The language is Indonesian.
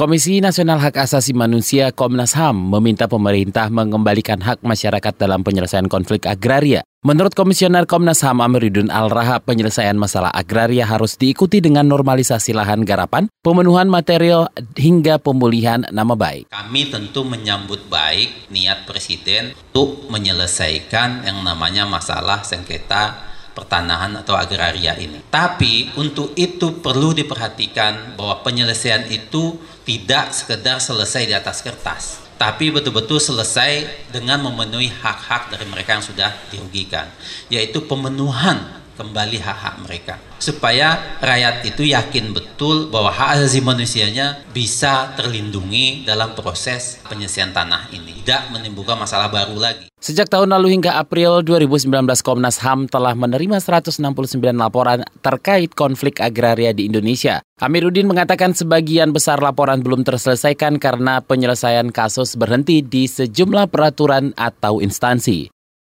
Komisi Nasional Hak Asasi Manusia Komnas HAM meminta pemerintah mengembalikan hak masyarakat dalam penyelesaian konflik agraria. Menurut Komisioner Komnas HAM Amiruddin Al-Raha, penyelesaian masalah agraria harus diikuti dengan normalisasi lahan garapan, pemenuhan material hingga pemulihan nama baik. Kami tentu menyambut baik niat Presiden untuk menyelesaikan yang namanya masalah sengketa pertanahan atau agraria ini. Tapi untuk itu perlu diperhatikan bahwa penyelesaian itu tidak sekedar selesai di atas kertas, tapi betul-betul selesai dengan memenuhi hak-hak dari mereka yang sudah dirugikan, yaitu pemenuhan kembali hak-hak mereka supaya rakyat itu yakin betul bahwa hak asasi manusianya bisa terlindungi dalam proses penyelesaian tanah ini tidak menimbulkan masalah baru lagi Sejak tahun lalu hingga April 2019 Komnas HAM telah menerima 169 laporan terkait konflik agraria di Indonesia. Amiruddin mengatakan sebagian besar laporan belum terselesaikan karena penyelesaian kasus berhenti di sejumlah peraturan atau instansi.